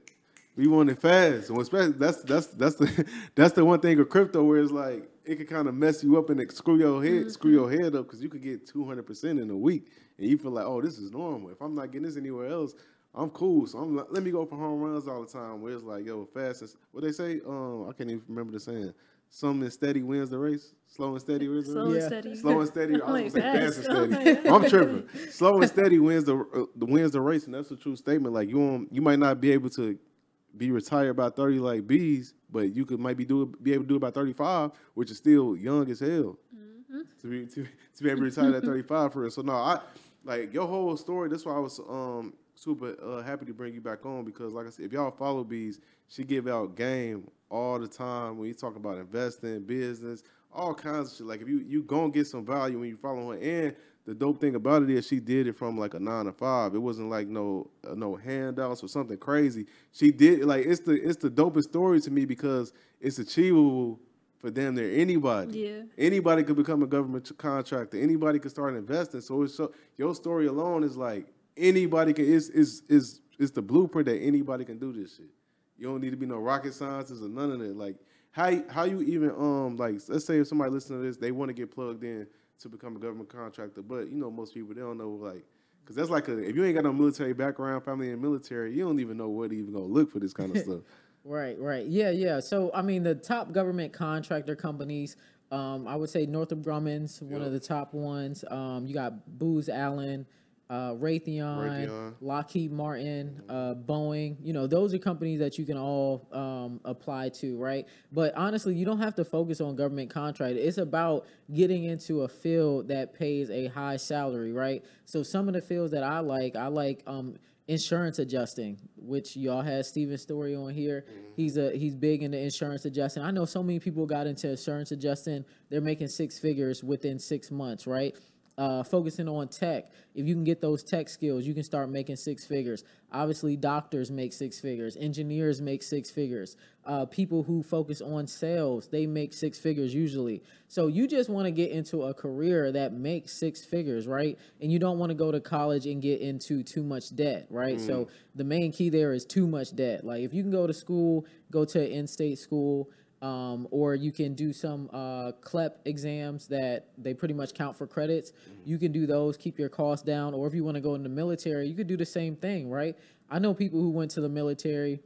we want it fast. And especially that's that's that's the *laughs* that's the one thing of crypto where it's like it can kind of mess you up and screw your head screw your head up because you could get two hundred percent in a week and you feel like oh this is normal. If I'm not getting this anywhere else, I'm cool. So I'm like, let me go for home runs all the time. Where it's like yo fast as what they say. Um, I can't even remember the saying. Something steady wins the race. Slow and steady wins the Slow race. and steady. Slow and steady. I was Like gonna say fast and steady. I'm tripping. Slow and steady wins the uh, the wins the race, and that's a true statement. Like you, you might not be able to be retired by 30 like bees, but you could might be do be able to do it by 35, which is still young as hell. To be to, to be able to retire at 35 for real. So no, I like your whole story. That's why I was um super uh, happy to bring you back on because like I said, if y'all follow bees, she give out game all the time when you talk about investing, business, all kinds of shit. Like if you you gonna get some value when you follow her. And the dope thing about it is she did it from like a nine to five. It wasn't like no uh, no handouts or something crazy. She did like it's the it's the dopest story to me because it's achievable for damn near anybody. Yeah. Anybody could become a government contractor. Anybody could start investing. So it's so your story alone is like anybody can is is is is the blueprint that anybody can do this shit. You don't need to be no rocket scientists or none of that. Like how you- how you even um like let's say if somebody listening to this, they want to get plugged in to become a government contractor, but you know most people they don't know like because that's like a if you ain't got no military background, family in military, you don't even know what even gonna look for this kind of *laughs* stuff. Right, right. Yeah, yeah. So, I mean, the top government contractor companies, um, I would say Northrop Grumman's one of the top ones. Um, you got Booz Allen, uh, Raytheon, Raytheon. Lockheed Martin, uh, Boeing. You know, those are companies that you can all um, apply to, right? But honestly, you don't have to focus on government contract. It's about getting into a field that pays a high salary, right? So, some of the fields that I like, I like. Um, insurance adjusting, which y'all had Steven Story on here. He's a he's big into insurance adjusting. I know so many people got into insurance adjusting. They're making six figures within six months, right? Uh, focusing on tech. If you can get those tech skills, you can start making six figures. Obviously, doctors make six figures. Engineers make six figures. Uh, people who focus on sales, they make six figures usually. So you just want to get into a career that makes six figures, right? And you don't want to go to college and get into too much debt, right? So the main key there is too much debt. Like if you can go to school, go to an in-state school, um, or you can do some uh, CLEP exams that they pretty much count for credits. You can do those, keep your costs down. Or if you want to go in the military, you could do the same thing, right? I know people who went to the military,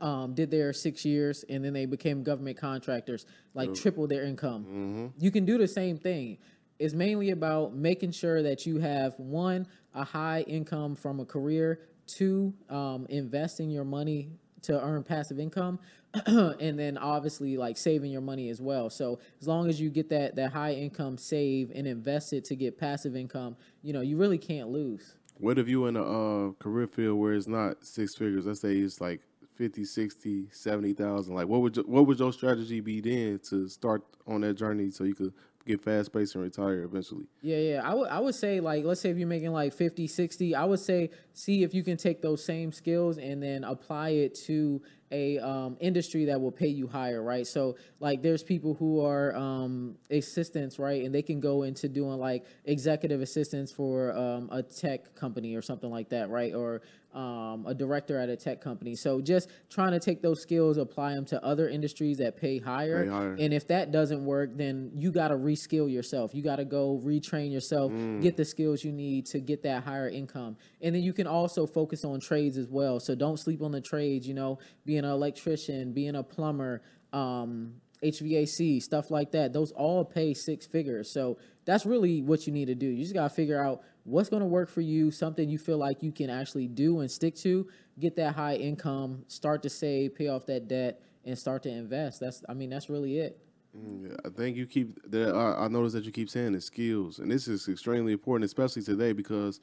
um, did their six years, and then they became government contractors, like triple their income. You can do the same thing. It's mainly about making sure that you have one, a high income from a career, two, um, investing your money to earn passive income, *clears throat* and then obviously like saving your money as well. So as long as you get that that high income save and invest it to get passive income, you know, you really can't lose. What if you in a uh, career field where it's not six figures? Let's say it's like 50, 60, 70,000. Like what would your, what would your strategy be then to start on that journey so you could get fast paced and retire eventually? Yeah, yeah. I would I would say like let's say if you're making like 50, 60, I would say see if you can take those same skills and then apply it to a um, industry that will pay you higher, right? So like there's people who are um, assistants, right, and they can go into doing like executive assistants for um, a tech company or something like that, right? Or um, a director at a tech company. So just trying to take those skills, apply them to other industries that pay higher. Pay higher. And if that doesn't work, then you got to reskill yourself. You got to go retrain yourself, Mm. get the skills you need to get that higher income. And then you can also focus on trades as well. So don't sleep on the trades, you know, being an electrician, being a plumber, um, HVAC, stuff like that. Those all pay six figures. So that's really what you need to do. You just got to figure out what's going to work for you, something you feel like you can actually do and stick to, get that high income, start to save, pay off that debt, and start to invest. That's, I mean, that's really it. Yeah, I think you keep that. I I noticed that you keep saying the skills, and this is extremely important, especially today because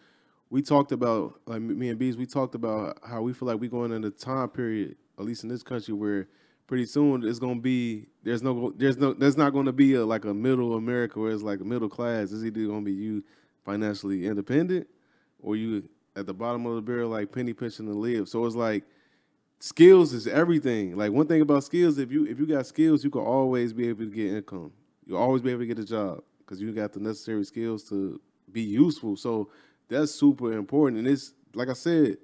we talked about like me and Bees. We talked about how we feel like we're going in a time period, at least in this country, where pretty soon it's gonna be there's no there's no there's not gonna be a like a middle America where it's like a middle class. It's either gonna be you financially independent or you at the bottom of the barrel like penny pinching to live. So it's like skills is everything. Like one thing about skills, if you if you got skills, you can always be able to get income. You'll always be able to get a job because you got the necessary skills to be useful. So that's super important. And it's like I said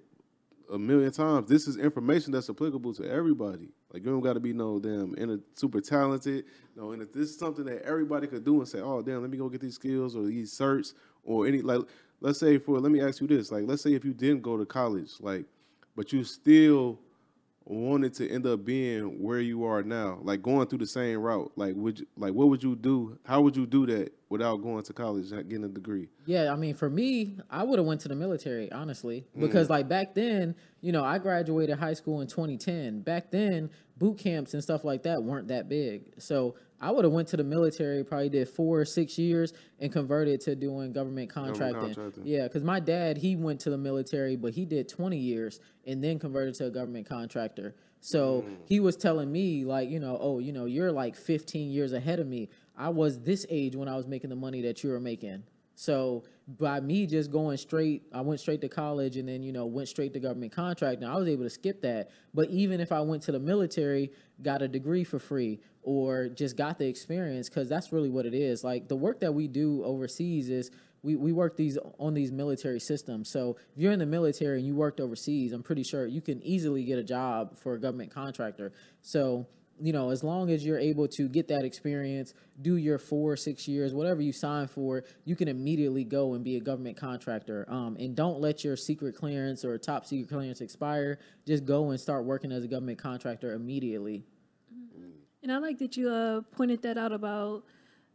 a million times, this is information that's applicable to everybody. Like you don't got to be no damn in a super talented. No, and if this is something that everybody could do and say, oh damn, let me go get these skills or these certs or any like, let's say for let me ask you this, like let's say if you didn't go to college, like, but you still wanted to end up being where you are now, like going through the same route, like would you, like what would you do? How would you do that without going to college and getting a degree? Yeah, I mean, for me, I would have went to the military, honestly, hmm. because like back then, you know, I graduated high school in 2010. Back then, boot camps and stuff like that weren't that big. So I would have went to the military, probably did four or six years, and converted to doing government contracting. contracting. Yeah, because my dad he went to the military, but he did 20 years and then converted to a government contractor. So mm. he was telling me like, you know, oh, you know, you're like 15 years ahead of me. I was this age when I was making the money that you were making. So by me just going straight, I went straight to college and then, you know, went straight to government contracting. I was able to skip that. But even if I went to the military, got a degree for free or just got the experience, because that's really what it is. Like the work that we do overseas is we, we work these on these military systems. So if you're in the military and you worked overseas, I'm pretty sure you can easily get a job for a government contractor. So you know, as long as you're able to get that experience, do your four, six years, whatever you sign for, you can immediately go and be a government contractor. Um, and don't let your secret clearance or top secret clearance expire. Just go and start working as a government contractor immediately. And I like that you uh, pointed that out about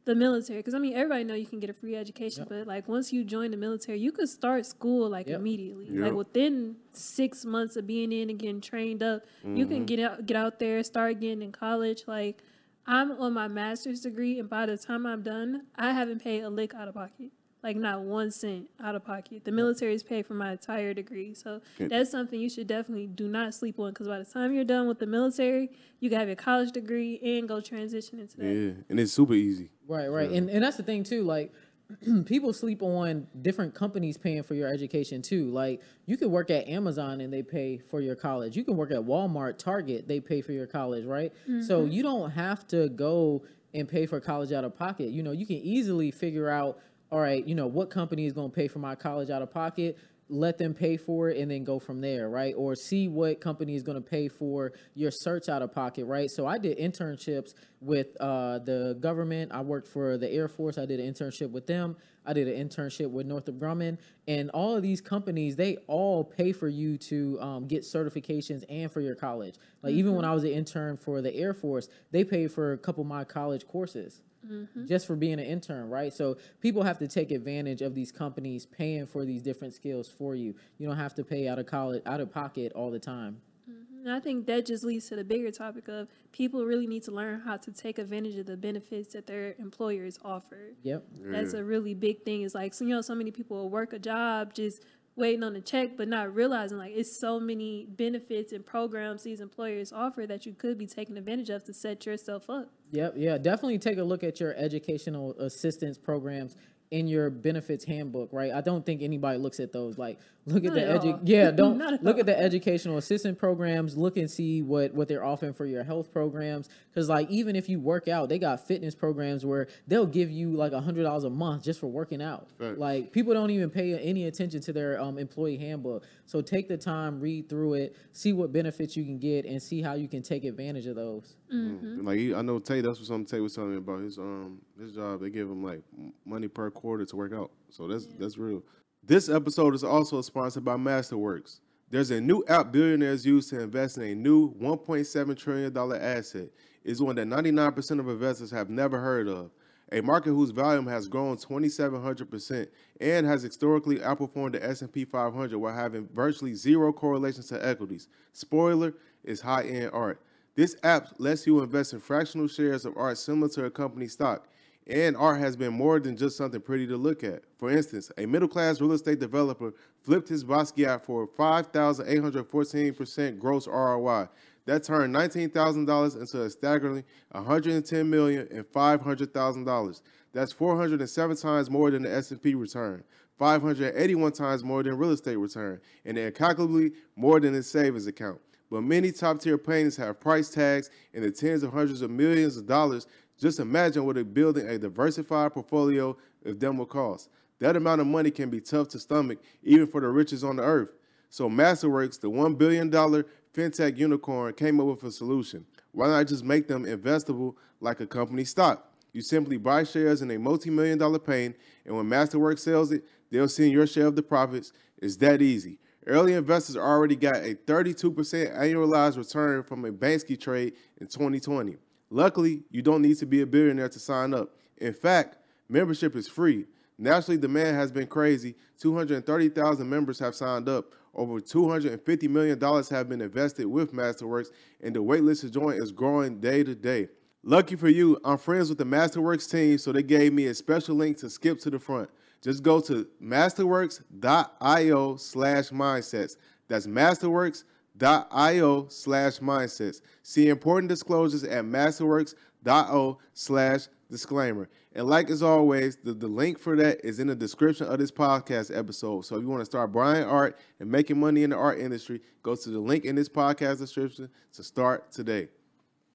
the military because I mean everybody know you can get a free education, but like once you join the military, you could start school like Yep. immediately. Yep. Like within six months of being in and getting trained up, you can mm-hmm. get out get out there, start getting in college. Like I'm on my master's degree, and by the time I'm done, I haven't paid a lick out of pocket. Like not one cent out of pocket. The military is paid for my entire degree, so Can- that's something you should definitely do not sleep on. Because by the time you're done with the military, you can have your college degree and go transition into that. Yeah, and it's super easy. Right, right. And and that's the thing too, like *clears throat* people sleep on different companies paying for your education too. Like you can work at Amazon and they pay for your college. You can work at Walmart, Target, they pay for your college, right? So mm-hmm. you don't have to go and pay for college out of pocket. You know, you can easily figure out, all right, you know, what company is going to pay for my college out of pocket let them pay for it and then go from there, right? Or see what company is going to pay for your search out of pocket, right? So I did internships with uh, the government. I worked for the Air Force. I did an internship with them. I did an internship with Northrop Grumman, and all of these companies they all pay for you to um, get certifications and for your college. Like even when I was an intern for the Air Force, they paid for a couple of my college courses Mm-hmm. just for being an intern, right? So people have to take advantage of these companies paying for these different skills for you. You don't have to pay out of college, out of pocket all the time. Mm-hmm. And I think that just leads to the bigger topic of people really need to learn how to take advantage of the benefits that their employers offer. Yep. That's a really big thing. It's like, so, you know, so many people will work a job just waiting on a check, but not realizing like it's so many benefits and programs these employers offer that you could be taking advantage of to set yourself up. Yep. Yeah. Definitely take a look at your educational assistance programs in your benefits handbook, right? I don't think anybody looks at those. Like, look at Not the at edu- all. yeah, *laughs* don't Not at look at the educational assistant programs. Look and see what what they're offering for your health programs. Because like even if you work out, they got fitness programs where they'll give you like a hundred dollars a month just for working out. Facts. Like people don't even pay any attention to their um, employee handbook. So take the time, read through it, see what benefits you can get, and see how you can take advantage of those. Like I know Tay, that's what something Tay was telling me about his um his job. They give him like money per quarter to work out, so that's that's real. This episode is also sponsored by Masterworks. There's a new app billionaires use to invest in a new 1.7 trillion dollar asset. It's one that 99% of investors have never heard of. A market whose volume has grown 2,700% and has historically outperformed the S&P 500 while having virtually zero correlations to equities. Spoiler is high-end art. This app lets you invest in fractional shares of art similar to a company stock. And art has been more than just something pretty to look at. For instance, a middle class real estate developer flipped his Basquiat for 5,814% gross ROI. That turned $19,000 into a staggering $110 million and $500,000. That's 407 times more than the S&P return, 581 times more than real estate return, and incalculably more than his savings account. But many top tier paintings have price tags in the tens of hundreds of millions of dollars. Just imagine what a building a diversified portfolio of them will cost. That amount of money can be tough to stomach, even for the richest on the earth. So Masterworks, the $1 billion fintech unicorn, came up with a solution. Why not just make them investable like a company stock? You simply buy shares in a multi-million dollar pain, and when Masterworks sells it, they'll send your share of the profits. It's that easy. Early investors already got a 32% annualized return from a Banksy trade in 2020. Luckily, you don't need to be a billionaire to sign up. In fact, membership is free. Nationally, demand has been crazy. 230,000 members have signed up. Over $250 million have been invested with Masterworks, and the waitlist to join is growing day to day. Lucky for you, I'm friends with the Masterworks team, so they gave me a special link to skip to the front. Just go to masterworks.io slash mindsets. That's masterworks.io slash mindsets. See important disclosures at masterworks.io slash disclaimer. And like as always, the, the link for that is in the description of this podcast episode. So if you want to start buying art and making money in the art industry, go to the link in this podcast description to start today.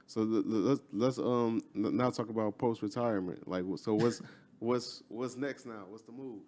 So let's let's um now talk about post retirement. Like so, what's *laughs* what's what's next now? What's the move?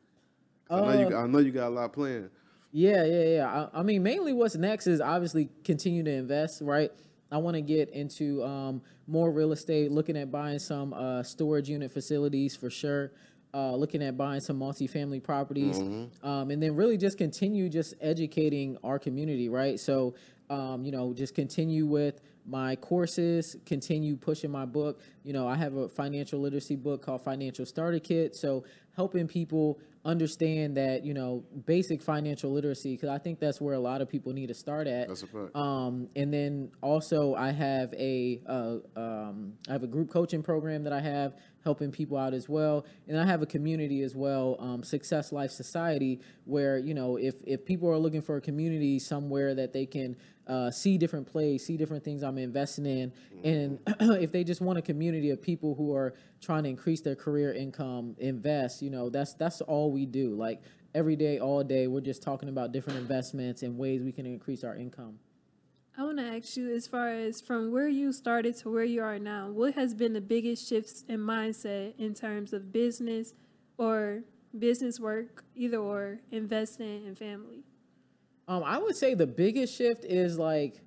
'Cause I know you I know you got a lot planned. Yeah, yeah, yeah. I, I mean, mainly what's next is obviously continue to invest, right? I want to get into um, more real estate, looking at buying some uh, storage unit facilities for sure. Uh, looking at buying some multifamily properties, um, and then really just continue just educating our community, right? So, um, you know, just continue with my courses, continue pushing my book. You know, I have a financial literacy book called Financial Starter Kit. So, helping people understand that, you know, basic financial literacy, because I think that's where a lot of people need to start at. That's a fact. Um, and then also I have a uh, um, I have a group coaching program that I have helping people out as well, and I have a community as well, um, Success Life Society, where you know if if people are looking for a community somewhere that they can uh, see different plays, see different things I'm investing in, and *clears throat* if they just want a community of people who are trying to increase their career income, invest, you know, that's that's all we do. Like every day, all day, we're just talking about different investments and ways we can increase our income. I want to ask you, as far as from where you started to where you are now, what has been the biggest shifts in mindset in terms of business or business work, either or investing and family? Um, I would say the biggest shift is like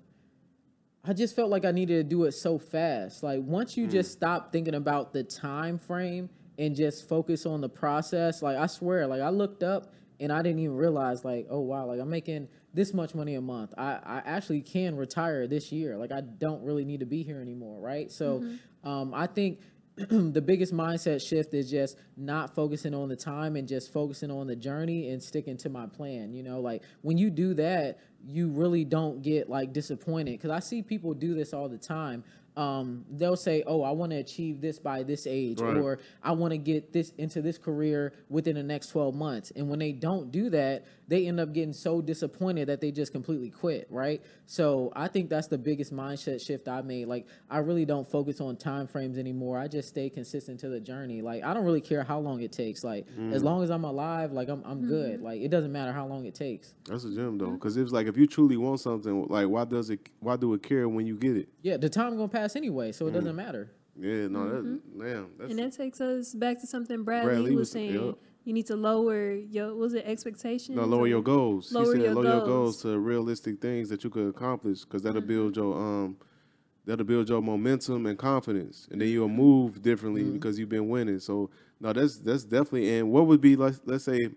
I just felt like I needed to do it so fast. Like once you just stop thinking about the time frame and just focus on the process, like I swear, like I looked up and I didn't even realize like, oh wow, like I'm making this much money a month. I, I actually can retire this year. Like I don't really need to be here anymore, right? So um, I think *clears throat* the biggest mindset shift is just not focusing on the time and just focusing on the journey and sticking to my plan. You know, like when you do that, you really don't get like disappointed because I see people do this all the time. um, they'll say, "Oh, I want to achieve this by this age," Right. or "I want to get this into this career within the next twelve months." And when they don't do that, they end up getting so disappointed that they just completely quit. Right. So I think that's the biggest mindset shift I made. Like I really don't focus on time frames anymore. I just stay consistent to the journey. Like I don't really care how long it takes. Like as mm. long as I'm alive, like I'm I'm good. Mm-hmm. Like it doesn't matter how long it takes. That's a gem though, mm-hmm. because it's like if you truly want something, like why does it? Why do it care when you get it? Yeah, the time gonna pass anyway, so it doesn't mm. matter. Yeah, no, that mm-hmm. damn. That's, And that takes us back to something Bradley, Bradley was was- saying. yep. You need to lower your was it expectations? no, lower your goals. Lower said your lower your goals. goals to realistic things that you could accomplish, because that'll build your um, that'll build your momentum and confidence, and then you'll move differently because you've been winning. So no, that's that's definitely. And what would be like? Let's say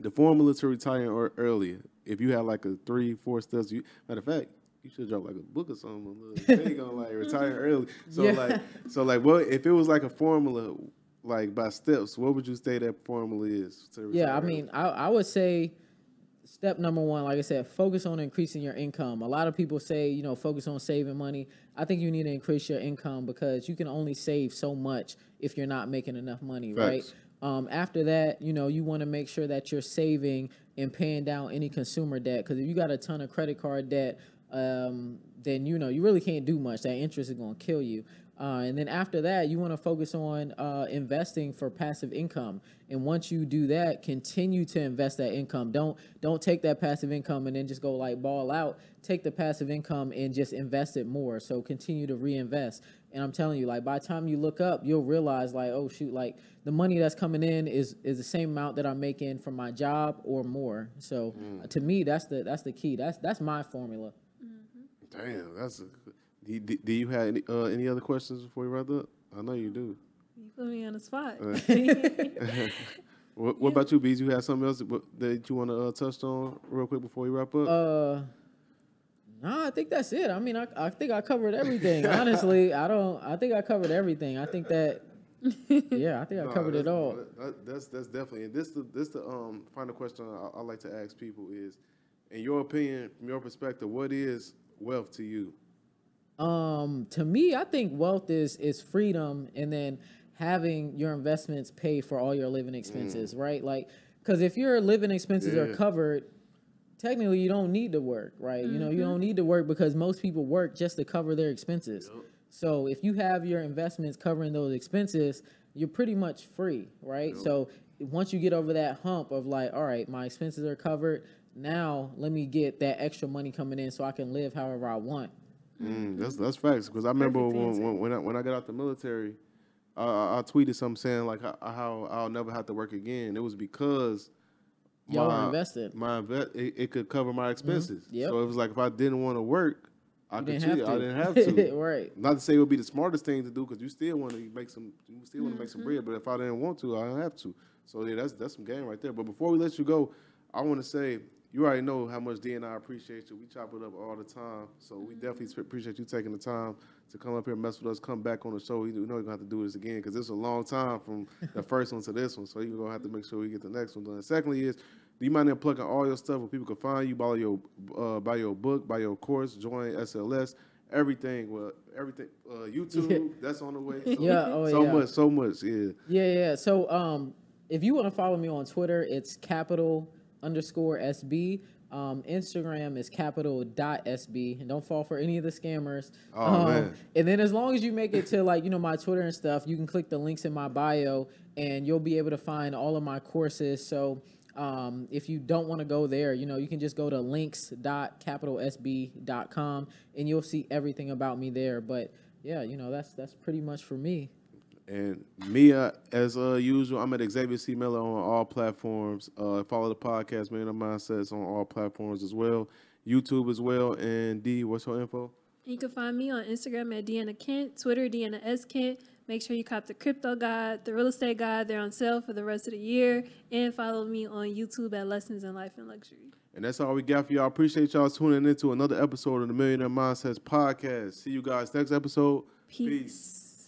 the formula to retiring or earlier. If you had like a three, four steps. You, matter of fact, you should drop like a book or something. A little thing on like *laughs* retire early. So Yeah. like, so like, what if it was like a formula, like by steps? What would you say that formula is? Yeah, I mean, I, I would say step number one, like I said, focus on increasing your income. A lot of people say, you know, focus on saving money. I think you need to increase your income because you can only save so much if you're not making enough money, right? Um, after that, you know, you want to make sure that you're saving and paying down any consumer debt. Because if you got a ton of credit card debt, um, then you know you really can't do much. That interest is going to kill you. Uh, and then after that, you want to focus on uh, investing for passive income. And once you do that, continue to invest that income. Don't don't take that passive income and then just go like ball out. Take the passive income and just invest it more. So continue to reinvest. And I'm telling you, like by the time you look up, you'll realize like, oh shoot, like the money that's coming in is is the same amount that I'm making from my job or more. So uh, to me, that's the that's the key. That's that's my formula. Damn, that's. A, do, do, do you have any uh, any other questions before we wrap up? I know you do. You put me on the spot. *laughs* *laughs* What, what about you, Bees? You have something else that that you want to uh, touch on real quick before we wrap up? Uh, no, I think that's it. I mean, I, I think I covered everything. Honestly, *laughs* I don't. I think I covered everything. I think that. Yeah, I think I No, covered it all. that- that's that's definitely. And this the this the um final question I, I like to ask people is, in your opinion, from your perspective, what is wealth to you? Um, to me, I think wealth is is freedom, and then having your investments pay for all your living expenses, right? Like, because if your living expenses are covered, technically you don't need to work, right? You know, you don't need to work because most people work just to cover their expenses. So if you have your investments covering those expenses, you're pretty much free, right? So once you get over that hump of like, all right, my expenses are covered. Now let me get that extra money coming in so I can live however I want. Mm, that's that's facts. Because I remember when, when when I when I got out the military, I, I I tweeted something saying like how, I'll never have to work again. It was because Y'all my- invested. My invest it, it could cover my expenses. Mm-hmm. Yep. So it was like if I didn't want to work, I You could didn't cheat. have to. I didn't have to. *laughs* right. Not to say it would be the smartest thing to do because you still want to make some, you still want to make Mm-hmm. some bread. But if I didn't want to, I don't have to. So yeah, that's that's some game right there. But before we let you go, I want to say you already know how much D and I appreciate you. We chop it up all the time, so we Mm-hmm. definitely appreciate you taking the time to come up here and mess with us. Come back on the show. We know you're gonna have to do this again because is a long time from the *laughs* first one to this one. So you're gonna have to make sure we get the next one done. Secondly, is do you mind then plugging all your stuff where people can find you, buy your uh, buy your book, buy your course, join SLS, everything. Well, everything. Uh, YouTube, that's on the way. So, *laughs* Yeah, oh, so yeah. much, so much. Yeah. Yeah, yeah. So um, if you want to follow me on Twitter, it's capital underscore SB. Um, Instagram is capital dot SB. And don't fall for any of the scammers. Oh, um, man. And then as long as you make it to like, you know, my Twitter and stuff, you can click the links in my bio and you'll be able to find all of my courses. So um, if you don't want to go there, you know, you can just go to links.capitalsb.com and you'll see everything about me there. But yeah, you know, that's that's pretty much for me. And me, uh, as uh, usual, I'm at Xavier C. Miller on all platforms. Uh, follow the podcast, Man of Mindsets, on all platforms as well. YouTube as well. And D, what's your info? You can find me on Instagram at Deanna Kent, Twitter Deanna S Kent. Make sure you cop the crypto guide, the real estate guide. They're on sale for the rest of the year. And follow me on YouTube at Lessons in Life and Luxury. And that's all we got for y'all. Appreciate y'all tuning into another episode of the Millionaire Mindsets podcast. See you guys next episode. Peace.